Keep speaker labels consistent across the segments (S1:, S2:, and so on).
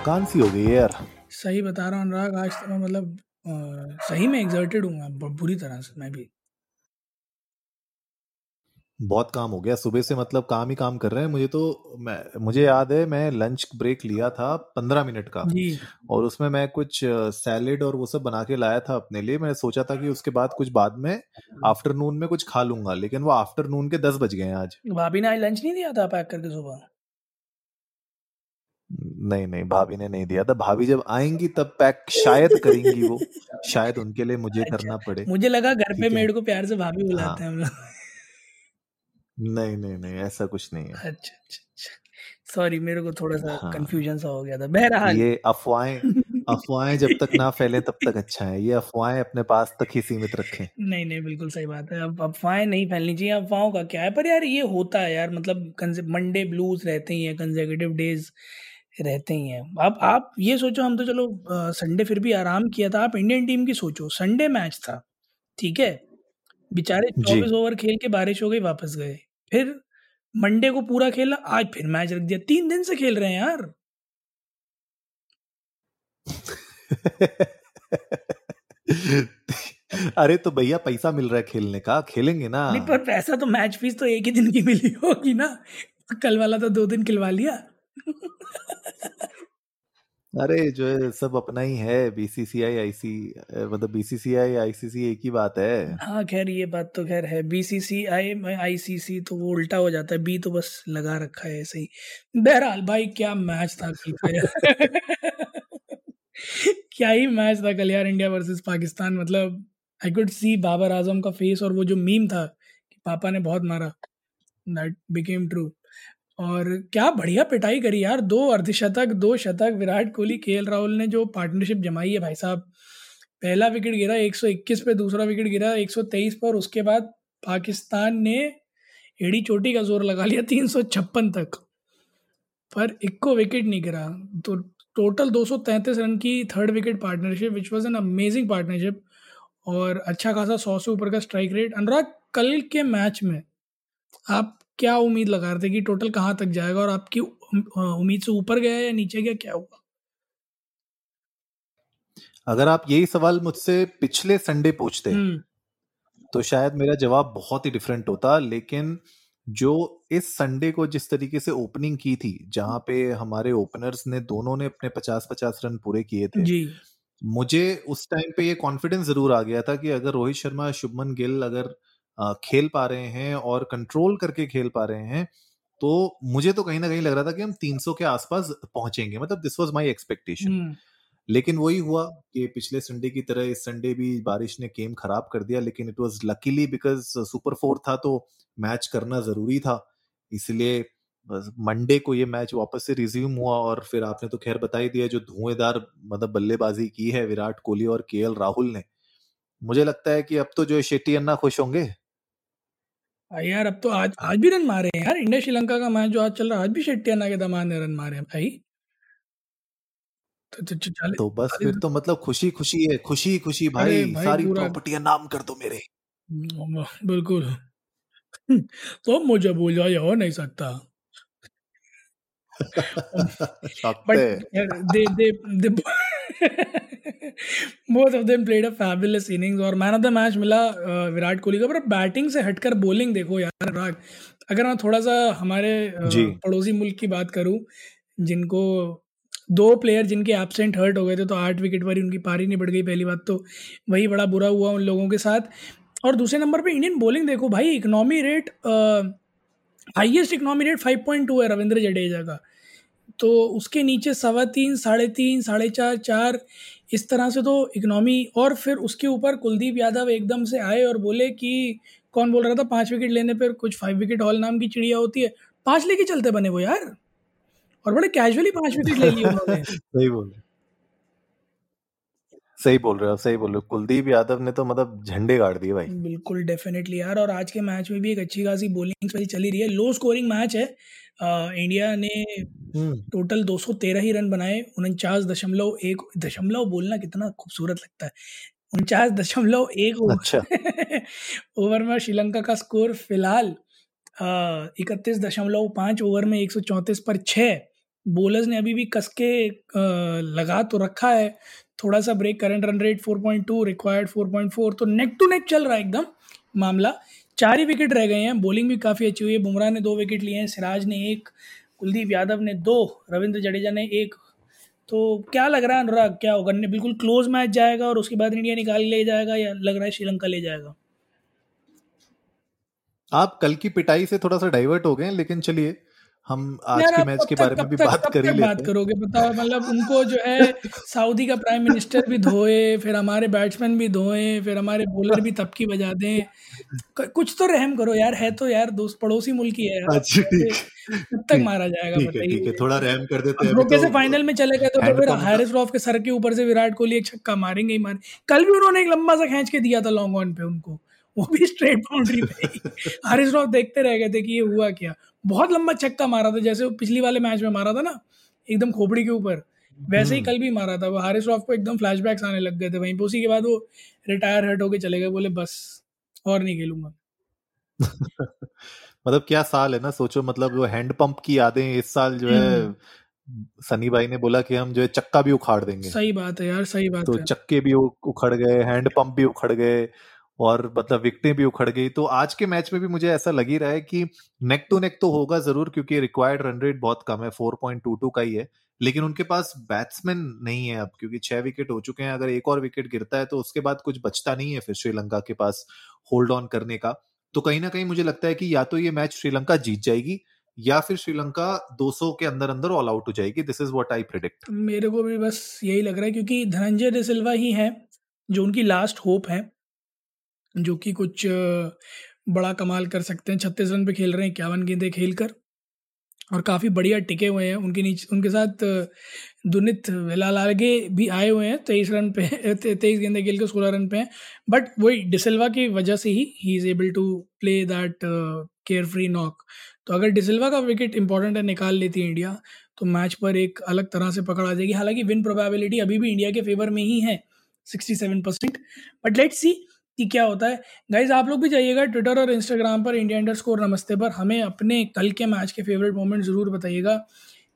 S1: थकान सी हो गई है यार?
S2: सही बता रहा हूँ अनुराग आज तो मैं मतलब सही में एग्जर्टेड हूँ मैं बुरी तरह से मैं भी।
S1: बहुत काम हो गया सुबह से मतलब काम ही काम कर रहे हैं। मुझे तो मैं मुझे याद है मैं लंच ब्रेक लिया था पंद्रह मिनट का
S2: जी।
S1: और उसमें मैं कुछ सैलेड और वो सब बना के लाया था अपने लिए। मैंने सोचा था कि उसके बाद कुछ बाद में आफ्टरनून में कुछ खा लूँगा लेकिन वो आफ्टरनून के दस बज गए हैं आज।
S2: भाभी ने आज लंच नहीं दिया था पैक करके सुबह?
S1: नहीं नहीं भाभी ने नहीं दिया था। भाभी जब आएँगी तब पैक शायद करेंगी वो। शायद उनके लिए मुझे
S2: अच्छा
S1: करना पड़े।
S2: मुझे लगा घर पे मेड को प्यार से भाभी
S1: हाँ।
S2: बुलाते हैं हम लोग।
S1: नहीं नहीं नहीं ऐसा कुछ नहीं है।
S2: अच्छा अच्छा अच्छा। सॉरी मेरे को थोड़ा सा
S1: हाँ।
S2: कंफ्यूजन सा हो गया था। बहरहाल।
S1: ये अफवाहें अफवाहें जब तक ना फैले तब तक अच्छा है। ये अफवाहें अपने पास तक ही सीमित रखें।
S2: नहीं नहीं बिल्कुल सही बात है। अब अफवाहें नहीं फैलनी चाहिए। अफवाहों का क्या है? पर यार ये होता है यार मतलब मंडे ब्लूज रहते ही हैं कंजेकेटिव डेज़ रहते ही हैं। अब आप ये सोचो हम तो चलो संडे फिर भी आराम किया था। आप इंडियन टीम की सोचो संडे मैच था ठीक है? बेचारे चौबीस ओवर खेल के बारिश हो गई वापस गए। फिर मंडे को पूरा खेला आज फिर मैच रख दिया। तीन दिन से खेल रहे हैं यार।
S1: अरे तो भैया पैसा मिल रहा है खेलने का खेलेंगे ना।
S2: नहीं पर पैसा तो मैच फ़ीस तो एक ही दिन की मिली होगी ना। कल वाला तो दो दिन खिलवा लिया।
S1: अरे, जो है, सब अपना ही है बीसीसीआई आईसी मतलब बीसीसीआई आईसीसी एक ही बात है।
S2: हाँ खैर, ये बात तो खैर है। बीसीसीआई में आईसीसी तो वो उल्टा हो जाता है बी तो बस लगा रखा है ऐसे ही। बहरहाल भाई, क्या मैच था क्या ही मैच था कल यार इंडिया वर्सेस पाकिस्तान मतलब आई कुड सी बाबर आज़म का फेस और वो जो मीम था कि पापा ने बहुत मारा दैट बिकेम ट्रू और क्या बढ़िया पिटाई करी यार। दो अर्धशतक, दो शतक विराट कोहली के राहुल ने जो पार्टनरशिप जमाई है भाई साहब। पहला विकेट गिरा 121 पे, दूसरा विकेट गिरा 123 पर, उसके बाद पाकिस्तान ने एड़ी चोटी का ज़ोर लगा लिया तीन सौ छप्पन तक। पर इक्को विकेट नहीं गिरा। तो टोटल 233 रन की third wicket partnership which was an amazing partnership और अच्छा खासा सौ से ऊपर का स्ट्राइक रेट अनुराग, कल के मैच में आप क्या उम्मीद लगा रहे थे कि टोटल कहाँ तक जाएगा और आपकी उम्मीद से ऊपर गया या नीचे गया? क्या हुआ?
S1: अगर आप यही सवाल मुझसे पिछले संडे पूछते
S2: हम्म।
S1: तो शायद मेरा जवाब बहुत ही डिफरेंट होता लेकिन जो इस संडे को जिस तरीके से ओपनिंग की थी जहाँ पे हमारे ओपनर्स ने दोनों ने अपने 50-50 रन पूरे किए थे
S2: जी।
S1: मुझे उस टाइम पे ये कॉन्फिडेंस ज़रूर आ गया था कि अगर रोहित शर्मा शुभमन गिल अगर खेल पा रहे हैं और कंट्रोल करके खेल पा रहे हैं तो मुझे तो कहीं ना कहीं लग रहा था कि हम 300 के आसपास पहुँचेंगे मतलब दिस वाज माय एक्सपेक्टेशन लेकिन वही हुआ कि पिछले संडे की तरह इस संडे भी बारिश ने गेम खराब कर दिया लेकिन it was luckily because super four था तो मैच करना ज़रूरी था इसलिए मंडे को ये मैच वापस से रिज्यूम हुआ और फिर आपने तो खैर बता ही दिया जो धुएंधार मतलब बल्लेबाजी की है विराट कोहली और के राहुल ने। मुझे लगता है कि अब तो जो शेट्टी अन्ना खुश होंगे।
S2: यार अब तो आज आज भी रन मारे हैं यार। इंडिया श्रीलंका का मैच जो आज चल रहा है आज भी शेट्टी अन्ना के दमान ने रन मारे हैं भाई। तो, तो, तो चालीस
S1: तो बस फिर तो मतलब खुशी खुशी है खुशी खुशी भाई
S2: भाई
S1: सारी
S2: पूरा
S1: प्रॉपर्टियाँ नाम कर दो मेरे।
S2: बिल्कुल। तो मुझे भूला हो नहीं सकता।
S1: शौक
S2: but
S1: पे
S2: yeah, they of them played a fabulous innings और मैन ऑफ़ द मैच मिला विराट कोहली को। पर बैटिंग से हटकर बॉलिंग देखो यार अनुराग अगर मैं थोड़ा सा हमारे पड़ोसी मुल्क की बात करूँ जिनको दो प्लेयर जिनके एबसेंट हर्ट हो गए थे तो आठ विकेट पर ही उनकी पारी नहीं बढ़ गई पहली बात तो। वही बड़ा बुरा हुआ उन लोगों के साथ। और दूसरे नंबर पे इंडियन बॉलिंग देखो भाई economy rate highest economy rate 5.2 है रविंद्र जडेजा का। तो उसके नीचे सवा तीन साढ़े तीन साढ़े चार चार इस तरह से तो इकनॉमी और फिर उसके ऊपर कुलदीप यादव एकदम से आए और बोले कि कौन बोल रहा था पाँच विकेट लेने पर कुछ फाइव विकेट हॉल नाम की चिड़िया होती है। पाँच लेके चलते बने वो यार। और बड़े कैजुअली पाँच विकेट ले लिए उन्होंने।
S1: सही बोल। रहे सही बोल रहे हो सही बोल रहे हो। कुलदीप यादव ने तो मतलब झंडे गाड़ दिए भाई।
S2: बिल्कुल डेफिनेटली यार। और आज के मैच में भी एक अच्छी खासी बॉलिंग चली रही है। लो स्कोरिंग मैच है। इंडिया ने टोटल 213 ही रन बनाए उनचास दशमलव एक दशमलव बोलना कितना खूबसूरत लगता है। उनचास दशमलव एक
S1: अच्छा।
S2: ओवर में श्रीलंका का स्कोर फ़िलहाल इकतीस दशमलव पाँच ओवर में एक सौ चौंतीस पर छः बोलर्स ने अभी भी कस के लगा तो रखा है। थोड़ा सा break current run rate 4.2 required 4.4 तो नेक टू नेक चल रहा है एकदम मामला। चार ही विकेट रह गए हैं। बॉलिंग भी काफ़ी अच्छी हुई है। बुमराह ने दो विकेट लिए हैं। सिराज ने एक। कुलदीप यादव ने दो। रविंद्र जडेजा ने एक। तो क्या लग रहा है अनुराग? क्या होगा? बिल्कुल क्लोज मैच जाएगा और उसके बाद इंडिया निकाल ले जाएगा या लग रहा है श्रीलंका ले जाएगा?
S1: आप कल की पिटाई से थोड़ा सा डाइवर्ट हो गए लेकिन चलिए हम आज के मैच के बारे में भी बात कर ही
S2: बात करोगे? बताओ मतलब उनको जो है सऊदी का प्राइम मिनिस्टर भी धोए फिर हमारे बैट्समैन भी धोए फिर हमारे बॉलर भी तबकी बजा दें। कुछ तो रहम करो यार है तो यार दोस्त पड़ोसी मुल्क ही है
S1: अच्छा ठीक
S2: कब तक मारा जाएगा
S1: ठीक है ठीक है थोड़ा रहम कर देते हैं
S2: रोके
S1: तो।
S2: फाइनल में चले गए तो, तो फिर
S1: का
S2: रॉफ के सर के ऊपर से विराट कोहली एक छक्का मारेंगे ही मारे कल भी उन्होंने एक लंबा सा खींच के दिया था लॉन्ग ऑन पे उनको। वो भी स्ट्रेट बाउंड्री पे ही। हारिस रॉफ देखते रह गए थे कि ये हुआ क्या। बहुत लंबा छक्का मारा था जैसे वो पिछली वाले मैच में मारा था ना एकदम खोपड़ी के ऊपर। वैसे ही
S1: हम्म।
S2: कल भी मारा था वो हारिस रॉफ को एकदम फ्लैशबैक्स आने लग गए थे वहीं पे। उसी के बाद वो रिटायर हट होके चले गए बोले बस और नहीं खेलूँगा।
S1: मतलब क्या साल है ना सोचो मतलब वो हैंड पंप की यादें इस साल जो है
S2: हम्म।
S1: सनी भाई ने बोला कि हम जो है चक्का भी उखाड़ देंगे।
S2: सही बात है यार सही बात
S1: तो
S2: है।
S1: चक्के भी उखड़ गए हैंड पंप भी उखड़ गए। और मतलब विकटें भी उखड़ गई। तो आज के मैच में भी मुझे ऐसा लग ही रहा है कि नेक टू नेक तो होगा ज़रूर, क्योंकि रिक्वायर्ड रन रेट बहुत कम है 4.22 का ही है। लेकिन उनके पास बैट्समैन नहीं है अब, क्योंकि छह विकेट हो चुके हैं। अगर एक और विकेट गिरता है तो उसके बाद कुछ बचता नहीं है फिर श्रीलंका के पास होल्ड ऑन करने का। तो कहीं ना कहीं मुझे लगता है कि या तो ये मैच श्रीलंका जीत जाएगी, या फिर श्रीलंका 200 के अंदर अंदर ऑल आउट हो जाएगी। This is what I predict
S2: मेरे को भी बस यही लग रहा है, क्योंकि धनंजय डे सिल्वा ही है, जो उनकी लास्ट होप है। जो कि कुछ बड़ा कमाल कर सकते हैं। छत्तीस रन पे खेल रहे हैं, इक्यावन गेंदे खेल कर और काफ़ी बढ़िया टिके हुए हैं। उनके नीचे, उनके साथ दुनित वेलालागे भी आए हुए हैं। तेईस रन पे तेईस गेंदे खेल के सोलह रन पे हैं। बट वही डिसिल्वा की वजह से ही he is able to play that carefree knock तो अगर डिसिल्वा का विकेट इंपॉर्टेंट है निकाल लेती है इंडिया तो मैच पर एक अलग तरह से पकड़ आ जाएगी। हालाँकि विन प्रोबेबिलिटी अभी भी इंडिया के फेवर में ही है sixty seven percent but let's see कि क्या होता है? गाइज़ आप लोग भी जाइएगा ट्विटर और इंस्टाग्राम पर इंडिया इंडर स्कोर नमस्ते पर। हमें अपने कल के मैच के फेवरेट मोमेंट ज़रूर बताइएगा।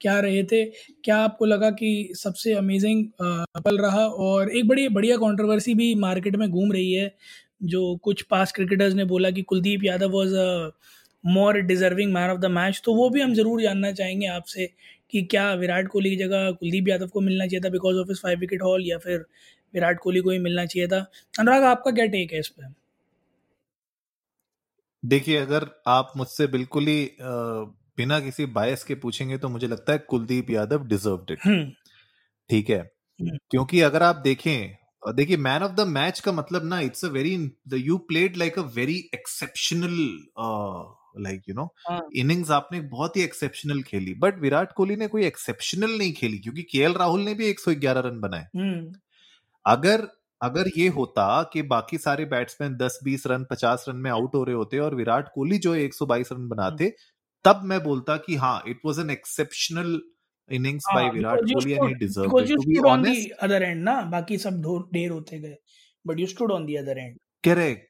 S2: क्या रहे थे? क्या आपको लगा कि सबसे अमेजिंग पल रहा? और एक बड़ी, बढ़िया कंट्रोवर्सी भी मार्केट में घूम रही है, जो कुछ पास क्रिकेटर्स ने बोला कि Kuldeep Yadav was a more deserving man of the match तो वो भी हम ज़रूर जानना चाहेंगे आपसे कि क्या विराट कोहली की जगह कुलदीप यादव को मिलना चाहिए था बिकॉज़ ऑफ़ इस फाइव विकेट हॉल या फिर विराट कोहली को ही मिलना चाहिए था। अनुराग आपका क्या टेक है इस पर
S1: देखिए अगर आप मुझसे बिल्कुल ही बिना किसी बायस के पूछेंगे तो मुझे लगता है Kuldeep Yadav deserve it
S2: hmm.
S1: ठीक है?
S2: हम्म,
S1: क्योंकि अगर आप देखें देखिए मैन ऑफ़ द मैच का मतलब ना it's a very you played like a very exceptional like you know innings आपने बहुत ही एक्सेप्शनल खेली। बट विराट कोहली ने कोई एक्सेप्शनल नहीं खेली क्योंकि केएल राहुल ने भी 111 रन बनाए।
S2: हम्म।
S1: अगर अगर ये होता कि बाकी सारे बैट्समैन 10-20 रन 50 रन में आउट हो रहे होते और विराट कोहली जो है 122 रन बनाते तब मैं बोलता कि हाँ it was an exceptional innings by Virat Kohli and he
S2: because
S1: it to be honest
S2: other end ना बाकी सब ढेर होते गए but you stood on the other end
S1: correct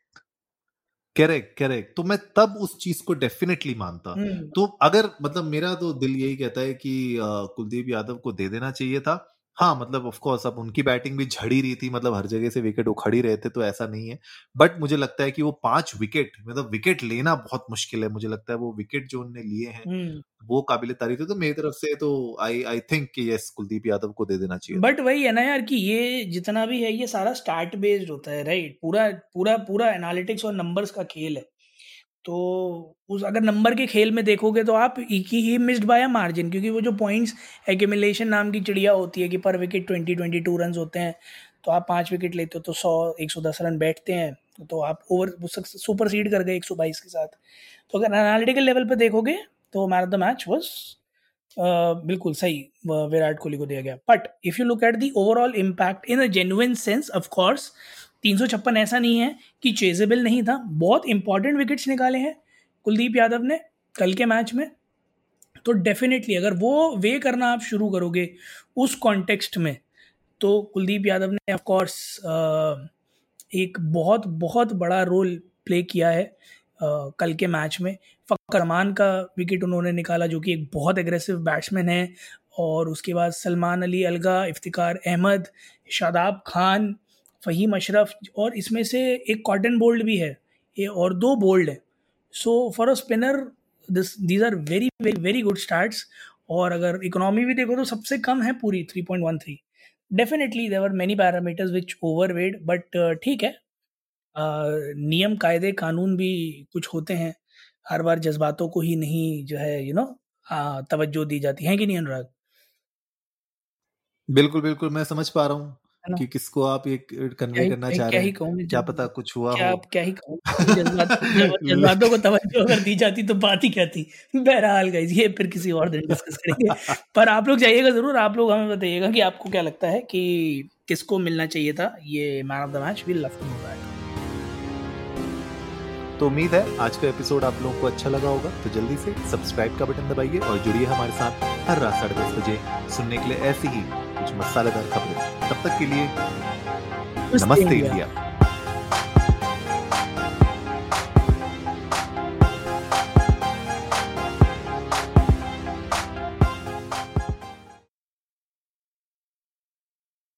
S1: correct correct तो मैं तब उस चीज़ को डेफिनेटली मानता। तो अगर मतलब मेरा तो दिल यही कहता है कि कुलदीप यादव को दे देना चाहिए था। हाँ मतलब ऑफ़ कोर्स अब उनकी बैटिंग भी झड़ी रही थी मतलब हर जगह से विकेट उखड़ ही रहे थे तो ऐसा नहीं है। बट मुझे लगता है कि वो पाँच विकेट मतलब विकेट लेना बहुत मुश्किल है मुझे लगता है वो विकेट जो उनने लिए हैं
S2: हम्म।
S1: वो काबिल तारीफ़ है। तो मेरी तरफ़ से तो आई आई थिंक कि यस कुलदीप यादव को दे देना चाहिए
S2: बट वही है ना यार कि ये जितना भी है ये सारा स्टार्ट बेस्ड होता है राइट पूरा पूरा पूरा एनालिटिक्स और नंबर्स का खेल है। तो उस अगर नंबर के खेल में देखोगे तो आप ही ही मिस्ड बाय मार्जिन क्योंकि वो जो पॉइंट्स एक्यूमुलेशन नाम की चिड़िया होती है कि पर wicket twenty twenty two run होते हैं तो आप पाँच विकेट लेते हो तो सौ, एक सौ दस रन बैठते हैं तो आप ओवर सुपर सीड कर गए एक सौ बाईस के साथ। तो अगर एनालिटिकल लेवल पर देखोगे तो man of the match was बिल्कुल सही विराट कोहली को दिया गया। But if you look at the overall impact in a genuine sense of course तीन सौ छप्पन ऐसा नहीं है कि चेजेबल नहीं था। बहुत इंपॉर्टेंट विकेट्स निकाले हैं कुलदीप यादव ने कल के मैच में। तो डेफिनेटली अगर वो वे करना आप शुरू करोगे उस कॉन्टेक्स्ट में तो कुलदीप यादव ने ऑफ़ कोर्स एक बहुत बहुत बड़ा रोल प्ले किया है कल के मैच में। फ़कर रमान का विकेट उन्होंने निकाला जो कि एक बहुत एग्रेसिव बैट्समैन है। और उसके बाद सलमान अली अलगा, इफ्तिकार अहमद, शादाब खान फ़हीम अशरफ, और इसमें से एक कॉटन बोल्ड भी है, ये और दो बोल्ड है। So for a spinner this these are very very very good starts और अगर इकोनॉमी भी देखो तो सबसे कम है पूरी three point one three definitely there were many parameters which over weighed but ठीक है। नियम, कायदे, कानून भी कुछ होते हैं, हर बार जज्बातों को ही नहीं जो है यू नो तवज्जो दी जाती है कि नहीं अनुराग?
S1: बिल्कुल बिल्कुल, मैं समझ पा रहा हूँ। कि किसको आप ये कन्वे करना चाह रहे हैं क्या पता कुछ हुआ
S2: क्या, हो। क्या ही कहूँ जज्बातों को तवज्जो अगर दी जाती तो बात ही क्या थी? बहरहाल गाइस ये फिर किसी और दिन डिस्कस करेंगे। पर आप लोग जाइएगा ज़रूर आप लोग हमें बताइएगा कि आपको क्या लगता है कि किसको मिलना चाहिए था? ये man of the match will love to know that
S1: तो उम्मीद है आज का एपिसोड आप लोगों को अच्छा लगा होगा। तो जल्दी से सब्सक्राइब का बटन दबाइए और जुड़िए हमारे साथ हर रात साढ़े दस बजे। सुनने के लिए ऐसी ही मसालेदार खबरें। तब तक के लिए नमस्ते इंडिया।